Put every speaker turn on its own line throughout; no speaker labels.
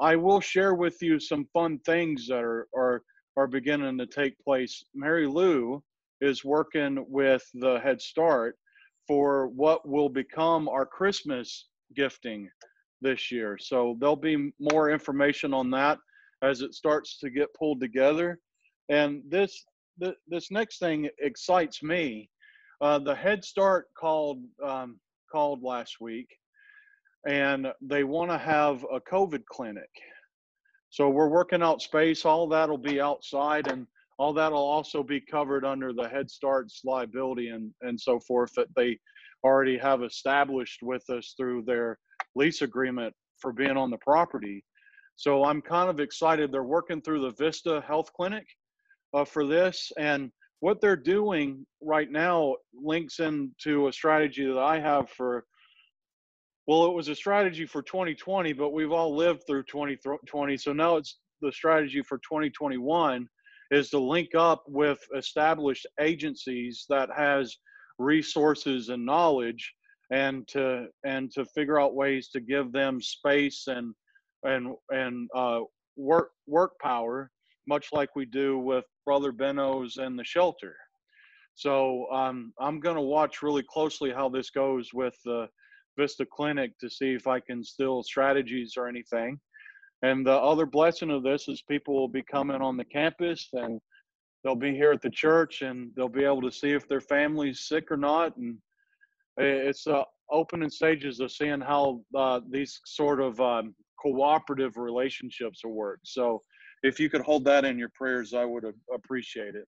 I will share with you some fun things that are are are beginning to take place. Mary Lou is working with the Head Start for what will become our Christmas gifting this year. So there'll be more information on that as it starts to get pulled together. And this this next thing excites me. Uh, the Head Start called um, called last week, and they want to have a COVID clinic. So we're working out space. All that'll be outside, and all that'll also be covered under the Head Start's liability and and so forth that they already have established with us through their lease agreement for being on the property. So I'm kind of excited. They're working through the Vista Health Clinic uh, for this, and what they're doing right now links into a strategy that I have for. Well, it was a strategy for 2020, but we've all lived through 2020, so now it's the strategy for 2021 is to link up with established agencies that has resources and knowledge and to and to figure out ways to give them space and and and uh, work work power, much like we do with Brother Benno's and the shelter. So um, I'm going to watch really closely how this goes with the Vista Clinic to see if I can still strategies or anything. And the other blessing of this is people will be coming on the campus and they'll be here at the church and they'll be able to see if their family's sick or not. And it's uh, opening stages of seeing how uh, these sort of um, cooperative relationships will work. So if you could hold that in your prayers, I would appreciate it.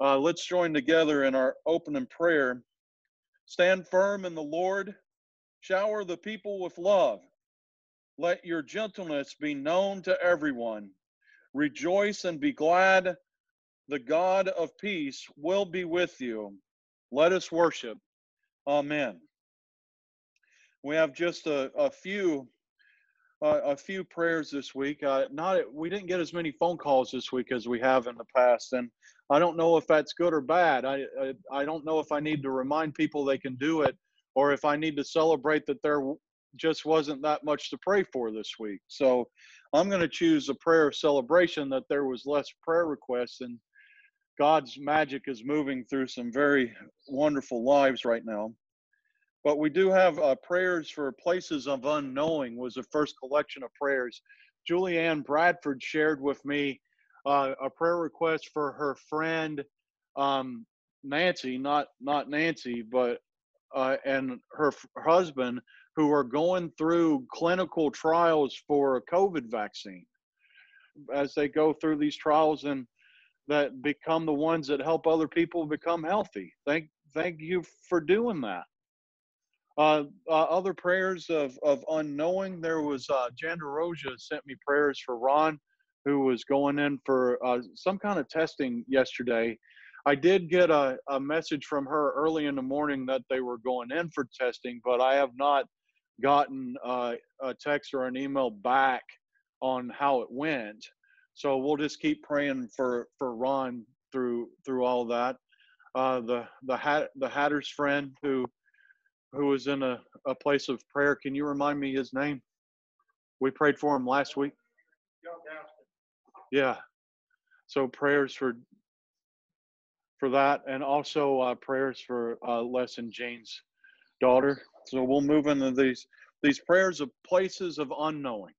Uh, let's join together in our opening prayer. Stand firm in the Lord, shower the people with love. Let your gentleness be known to everyone. Rejoice and be glad. The God of peace will be with you. Let us worship. Amen. We have just a, a few uh, a few prayers this week. Uh, not we didn't get as many phone calls this week as we have in the past, and I don't know if that's good or bad. I, I I don't know if I need to remind people they can do it, or if I need to celebrate that there just wasn't that much to pray for this week. So I'm going to choose a prayer of celebration that there was less prayer requests and God's magic is moving through some very wonderful lives right now. But we do have uh, prayers for places of unknowing was the first collection of prayers. Julianne Bradford shared with me uh, a prayer request for her friend um, Nancy, not not Nancy, but uh, and her f- husband who are going through clinical trials for a COVID vaccine. As they go through these trials and that become the ones that help other people become healthy. Thank thank you for doing that. Uh, uh, other prayers of, of unknowing. There was uh, Jan sent me prayers for Ron, who was going in for uh, some kind of testing yesterday. I did get a, a message from her early in the morning that they were going in for testing, but I have not gotten uh, a text or an email back on how it went. So we'll just keep praying for for Ron through through all that. Uh, the the hat the Hatter's friend who who was in a, a place of prayer. Can you remind me his name? We prayed for him last week. Yeah. So prayers for for that, and also uh, prayers for uh, Les and Jane's daughter. So we'll move into these these prayers of places of unknowing.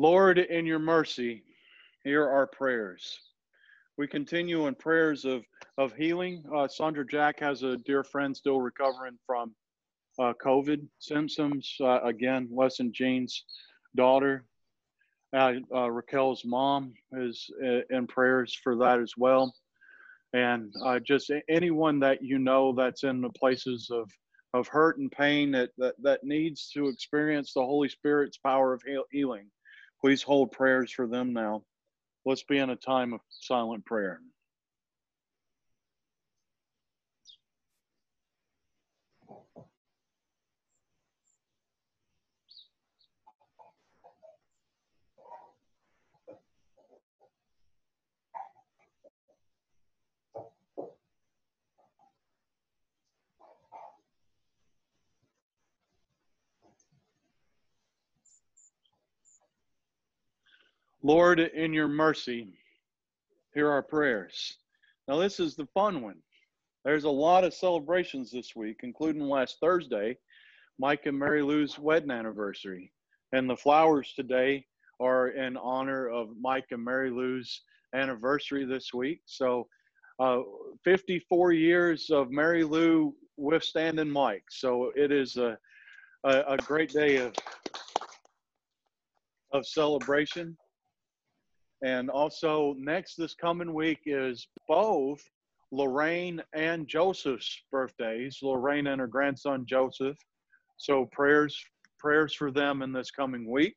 Lord, in your mercy, hear our prayers. we continue in prayers of, of healing. Uh, Sandra Jack has a dear friend still recovering from uh, COVID symptoms. Uh, again, Lesson Jean's daughter. Uh, uh, Raquel's mom is uh, in prayers for that as well. And just anyone that you know that's in the places of, of hurt and pain that, that, that needs to experience the Holy Spirit's power of healing, please hold prayers for them now. Let's be in a time of silent prayer. Lord, in your mercy, hear our prayers. Now, this is the fun one. There's a lot of celebrations this week, including last Thursday, Mike and Mary Lou's wedding anniversary. And the flowers today are in honor of Mike and Mary Lou's anniversary this week. So, uh, 54 years of Mary Lou withstanding Mike. So, it is a, a, a great day of, of celebration. And also, next this coming week is both Lorraine and Joseph's birthdays. Lorraine and her grandson Joseph. So prayers prayers for them in this coming week,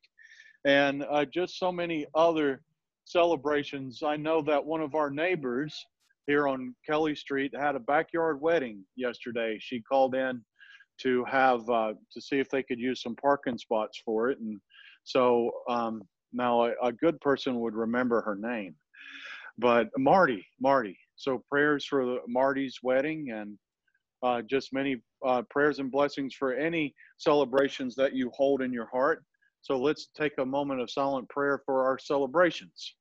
and uh, just so many other celebrations. I know that one of our neighbors here on Kelly Street had a backyard wedding yesterday. She called in to have uh, to see if they could use some parking spots for it, and so um, now, a, a good person would remember her name, but Marty, Marty. So prayers for the, Marty's wedding and uh, just many uh, prayers and blessings for any celebrations that you hold in your heart. So let's take a moment of silent prayer for our celebrations.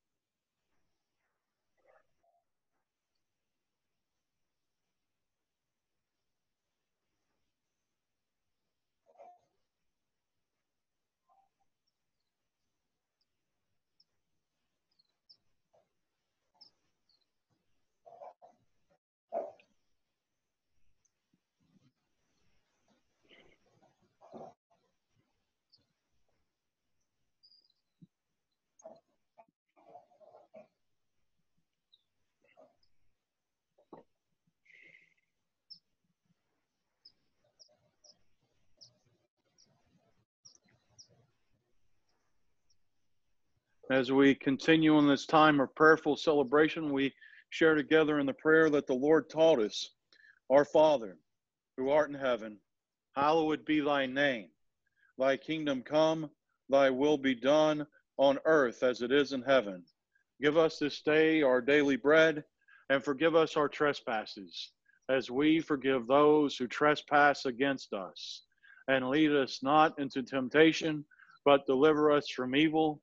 As we continue in this time of prayerful celebration, we share together in the prayer that the Lord taught us Our Father, who art in heaven, hallowed be thy name. Thy kingdom come, thy will be done on earth as it is in heaven. Give us this day our daily bread, and forgive us our trespasses, as we forgive those who trespass against us. And lead us not into temptation, but deliver us from evil.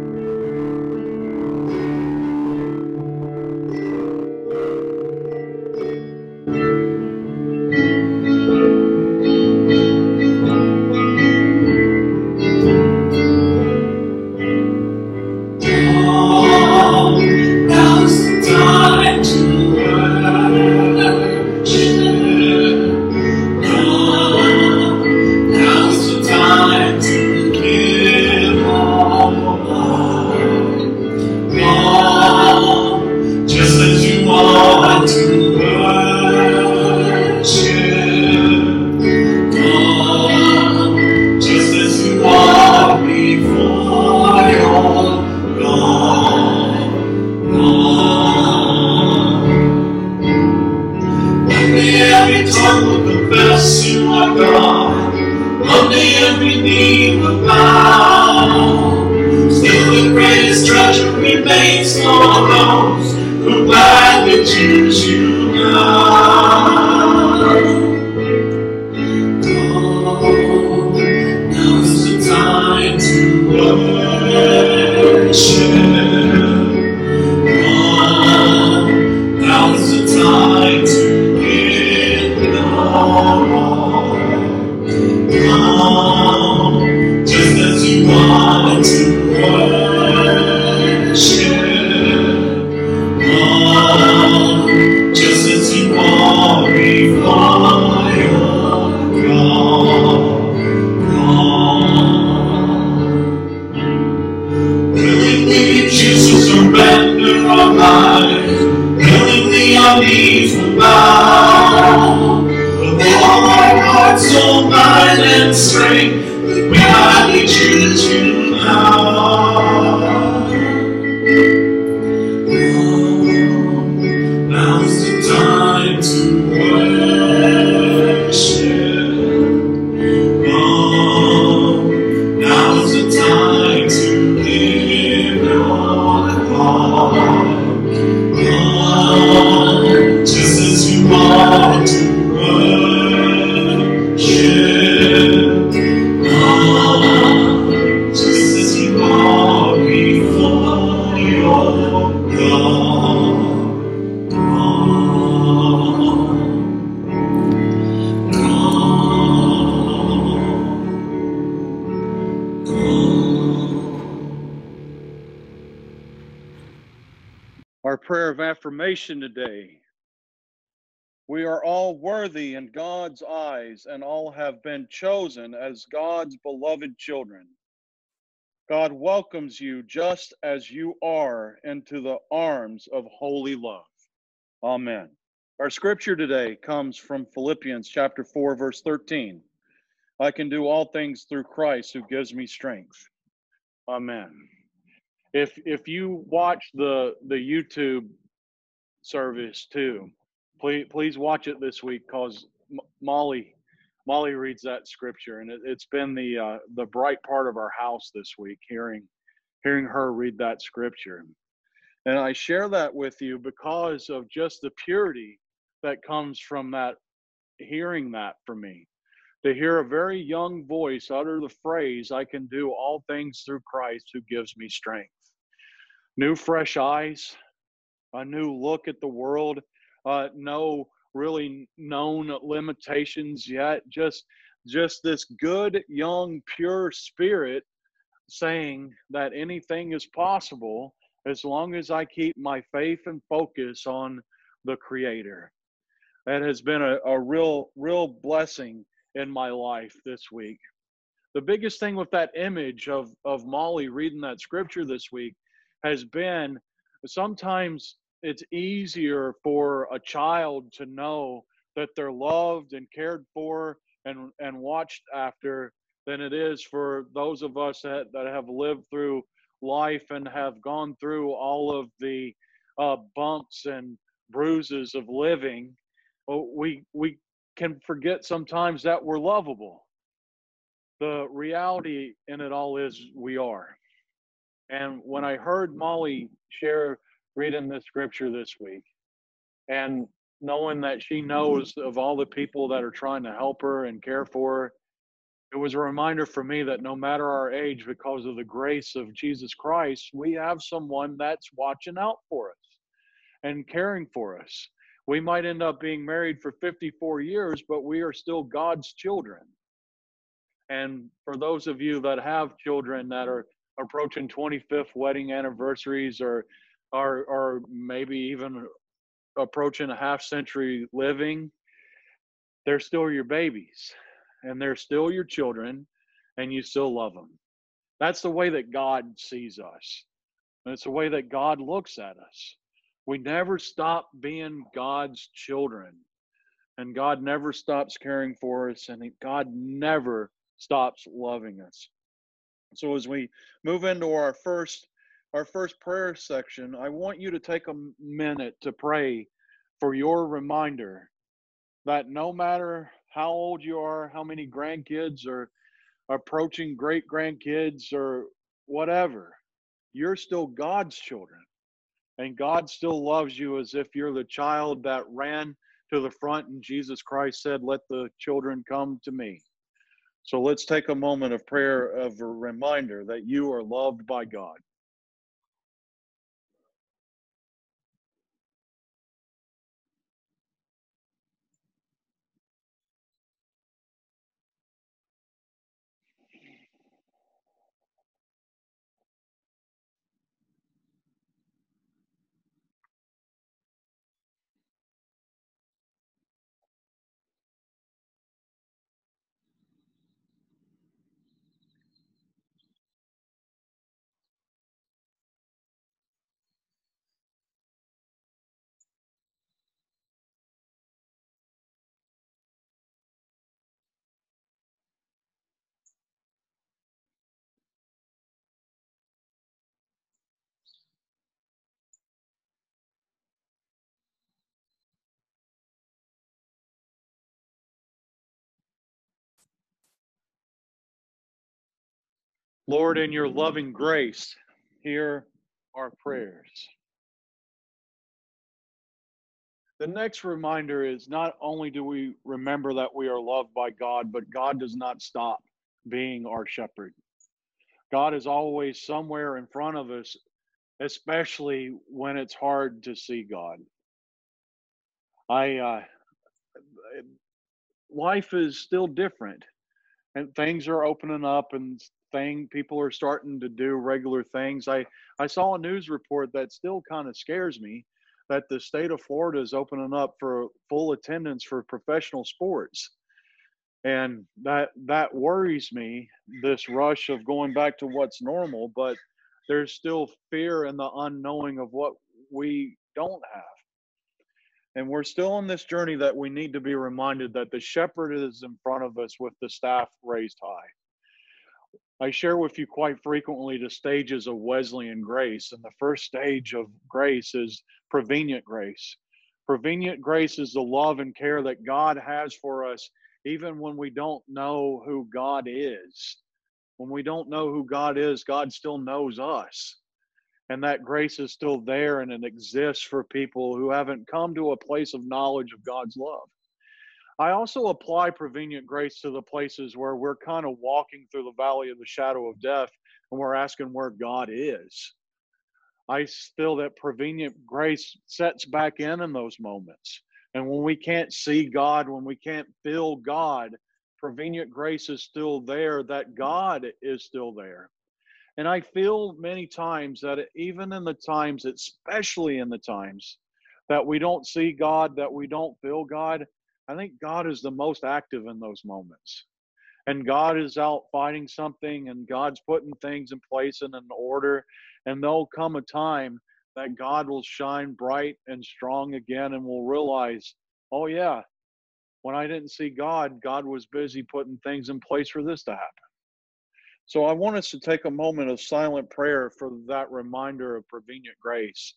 Today. We are all worthy in God's eyes, and all have been chosen as God's beloved children. God welcomes you just as you are into the arms of holy love. Amen. Our scripture today comes from Philippians chapter 4 verse 13. I can do all things through Christ who gives me strength. Amen. If if you watch the the YouTube service too, please please watch it this week cuz Molly Molly reads that scripture and it, it's been the uh, the bright part of our house this week hearing hearing her read that scripture. And I share that with you because of just the purity that comes from that hearing that from me. To hear a very young voice utter the phrase, I can do all things through Christ who gives me strength. New fresh eyes, a new look at the world, uh, no really known limitations yet, just just this good, young, pure spirit saying that anything is possible as long as I keep my faith and focus on the Creator. That has been a, a real, real blessing in my life this week. The biggest thing with that image of, of Molly reading that scripture this week has been sometimes it's easier for a child to know that they're loved and cared for and, and watched after than it is for those of us that, that have lived through life and have gone through all of the uh, bumps and bruises of living. We, we can forget sometimes that we're lovable. The reality in it all is we are. And when I heard Molly share reading the scripture this week, and knowing that she knows of all the people that are trying to help her and care for her, it was a reminder for me that no matter our age, because of the grace of Jesus Christ, we have someone that's watching out for us and caring for us. We might end up being married for 54 years, but we are still God's children. And for those of you that have children that are approaching 25th wedding anniversaries or are or maybe even approaching a half century living, they're still your babies and they're still your children and you still love them. That's the way that God sees us. And it's the way that God looks at us. We never stop being God's children. And God never stops caring for us, and God never stops loving us. So as we move into our first our first prayer section, I want you to take a minute to pray for your reminder that no matter how old you are, how many grandkids are approaching great grandkids or whatever, you're still God's children. And God still loves you as if you're the child that ran to the front and Jesus Christ said, Let the children come to me. So let's take a moment of prayer of a reminder that you are loved by God. Lord, in your loving grace, hear our prayers. The next reminder is not only do we remember that we are loved by God, but God does not stop being our shepherd. God is always somewhere in front of us, especially when it's hard to see God. I uh, life is still different, and things are opening up, and thing people are starting to do regular things. I I saw a news report that still kind of scares me that the state of Florida is opening up for full attendance for professional sports. And that that worries me, this rush of going back to what's normal, but there's still fear and the unknowing of what we don't have. And we're still on this journey that we need to be reminded that the shepherd is in front of us with the staff raised high. I share with you quite frequently the stages of Wesleyan grace. And the first stage of grace is prevenient grace. Prevenient grace is the love and care that God has for us, even when we don't know who God is. When we don't know who God is, God still knows us. And that grace is still there and it exists for people who haven't come to a place of knowledge of God's love. I also apply prevenient grace to the places where we're kind of walking through the valley of the shadow of death and we're asking where God is. I feel that prevenient grace sets back in in those moments. And when we can't see God, when we can't feel God, prevenient grace is still there, that God is still there. And I feel many times that even in the times, especially in the times that we don't see God, that we don't feel God, I think God is the most active in those moments. And God is out fighting something and God's putting things in place and in order. And there'll come a time that God will shine bright and strong again and we'll realize, oh, yeah, when I didn't see God, God was busy putting things in place for this to happen. So I want us to take a moment of silent prayer for that reminder of prevenient grace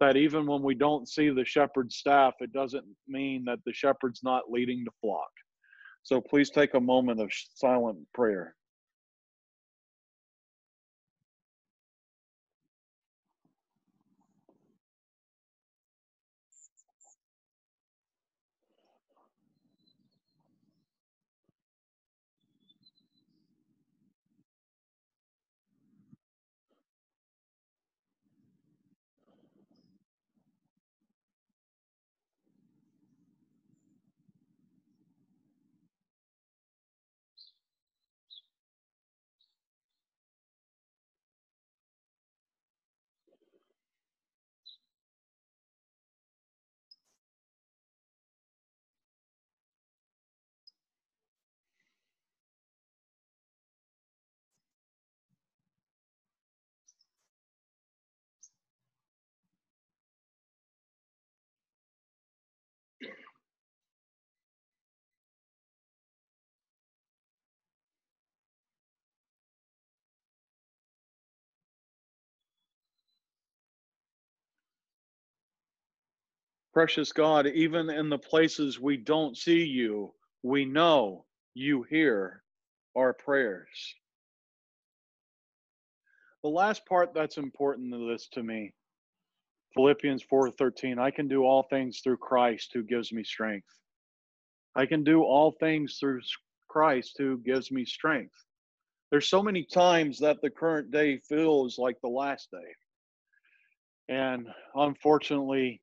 that even when we don't see the shepherd's staff, it doesn't mean that the shepherd's not leading the flock. So please take a moment of silent prayer. Precious God, even in the places we don't see you, we know you hear our prayers. The last part that's important to this to me, Philippians 4:13, I can do all things through Christ who gives me strength. I can do all things through Christ who gives me strength. There's so many times that the current day feels like the last day. And unfortunately,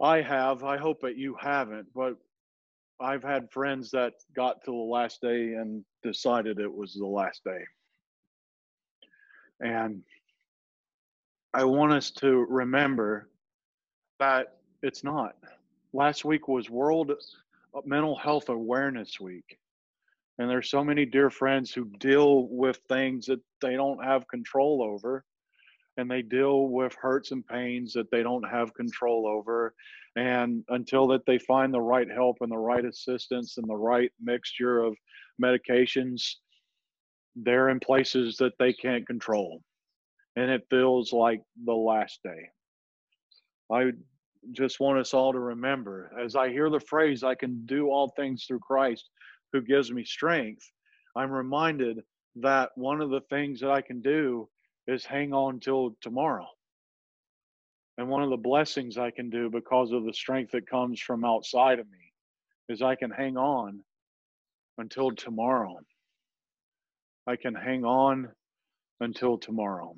I have. I hope that you haven't, but I've had friends that got to the last day and decided it was the last day. And I want us to remember that it's not. Last week was World Mental Health Awareness Week. And there's so many dear friends who deal with things that they don't have control over and they deal with hurts and pains that they don't have control over. And until that they find the right help and the right assistance and the right mixture of medications they're in places that they can't control. And it feels like the last day. I just want us all to remember as i hear the phrase i can do all things through christ who gives me strength i'm reminded that one of the things that I can do is hang on till tomorrow. And one of the blessings I can do because of the strength that comes from outside of me is I can hang on until tomorrow. I can hang on until tomorrow.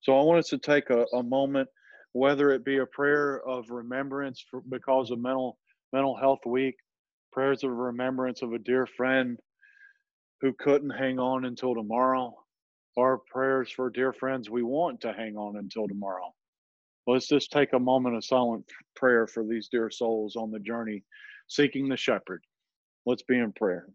So I want us to take a, a moment, whether it be a prayer of remembrance for, because of mental mental health week, prayers of remembrance of a dear friend who couldn't hang on until tomorrow, or prayers for dear friends we want to hang on until tomorrow. Let's just take a moment of silent prayer for these dear souls on the journey seeking the shepherd. Let's be in prayer.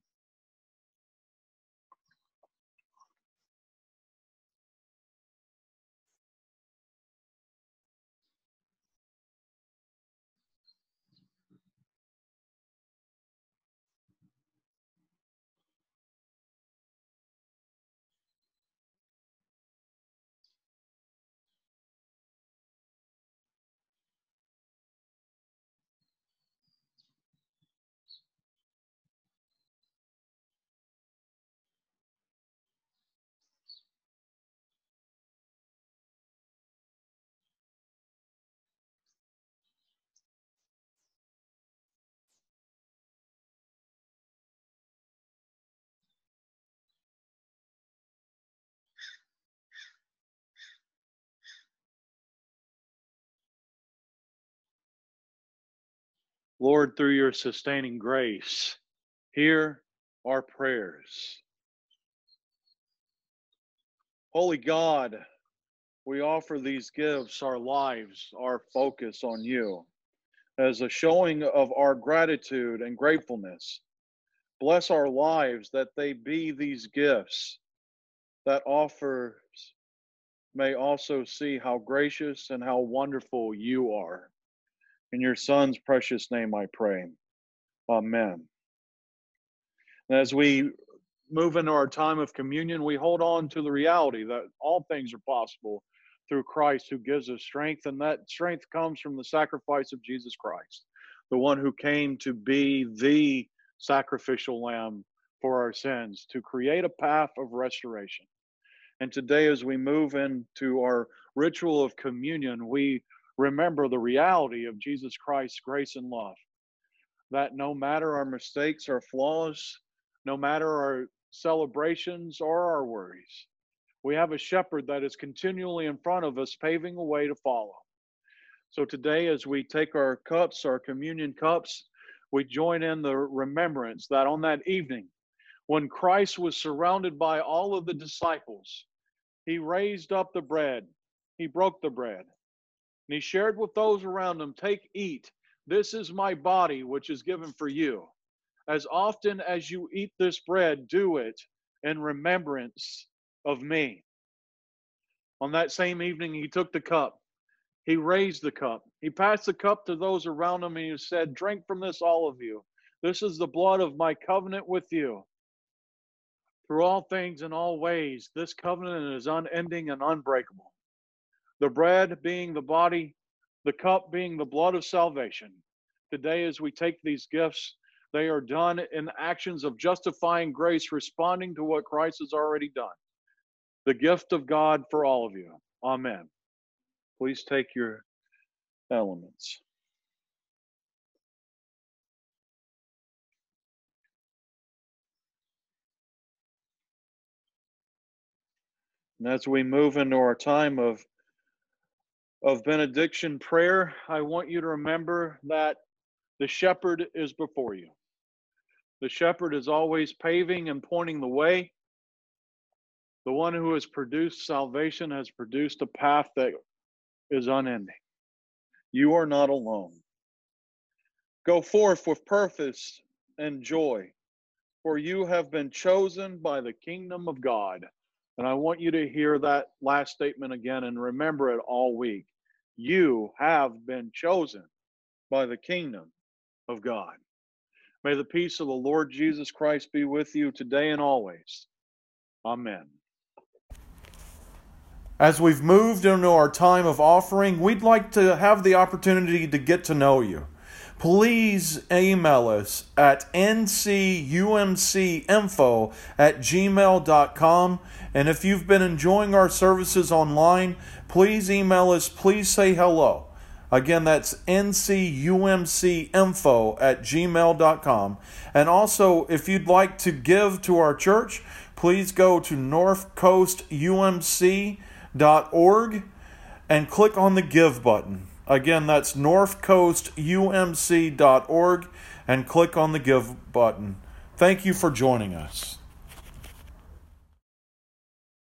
Lord, through your sustaining grace, hear our prayers. Holy God, we offer these gifts, our lives, our focus on you, as a showing of our gratitude and gratefulness. Bless our lives that they be these gifts that offers may also see how gracious and how wonderful you are. In your Son's precious name I pray. Amen. And as we move into our time of communion, we hold on to the reality that all things are possible through Christ who gives us strength, and that strength comes from the sacrifice of Jesus Christ, the one who came to be the sacrificial lamb for our sins, to create a path of restoration. And today, as we move into our ritual of communion, we remember the reality of Jesus Christ's grace and love. That no matter our mistakes or flaws, no matter our celebrations or our worries, we have a shepherd that is continually in front of us, paving a way to follow. So today, as we take our cups, our communion cups, we join in the remembrance that on that evening, when Christ was surrounded by all of the disciples, he raised up the bread, he broke the bread, and he shared with those around him, Take, eat. This is my body, which is given for you. As often as you eat this bread, do it in remembrance of me. On that same evening, he took the cup. He raised the cup. He passed the cup to those around him and he said, Drink from this, all of you. This is the blood of my covenant with you. Through all things and all ways, this covenant is unending and unbreakable the bread being the body, the cup being the blood of salvation. Today, as we take these gifts, they are done in actions of justifying grace, responding to what Christ has already done. The gift of God for all of you. Amen. Please take your elements. And as we move into our time of of benediction prayer, I want you to remember that the shepherd is before you. The shepherd is always paving and pointing the way. The one who has produced salvation has produced a path that is unending. You are not alone. Go forth with purpose and joy, for you have been chosen by the kingdom of God. And I want you to hear that last statement again and remember it all week you have been chosen by the kingdom of God. May the peace of the Lord Jesus Christ be with you today and always. Amen.
As we've moved into our time of offering, we'd like to have the opportunity to get to know you.
please email us at ncumcinfo at gmail.com. And if you've been enjoying our services online, please email us, please say hello. Again, that's ncumcinfo at gmail.com. And also, if you'd like to give to our church, please go to northcoastumc.org and click on the Give button. Again, that's northcoastumc.org and click on the Give button. Thank you for joining us.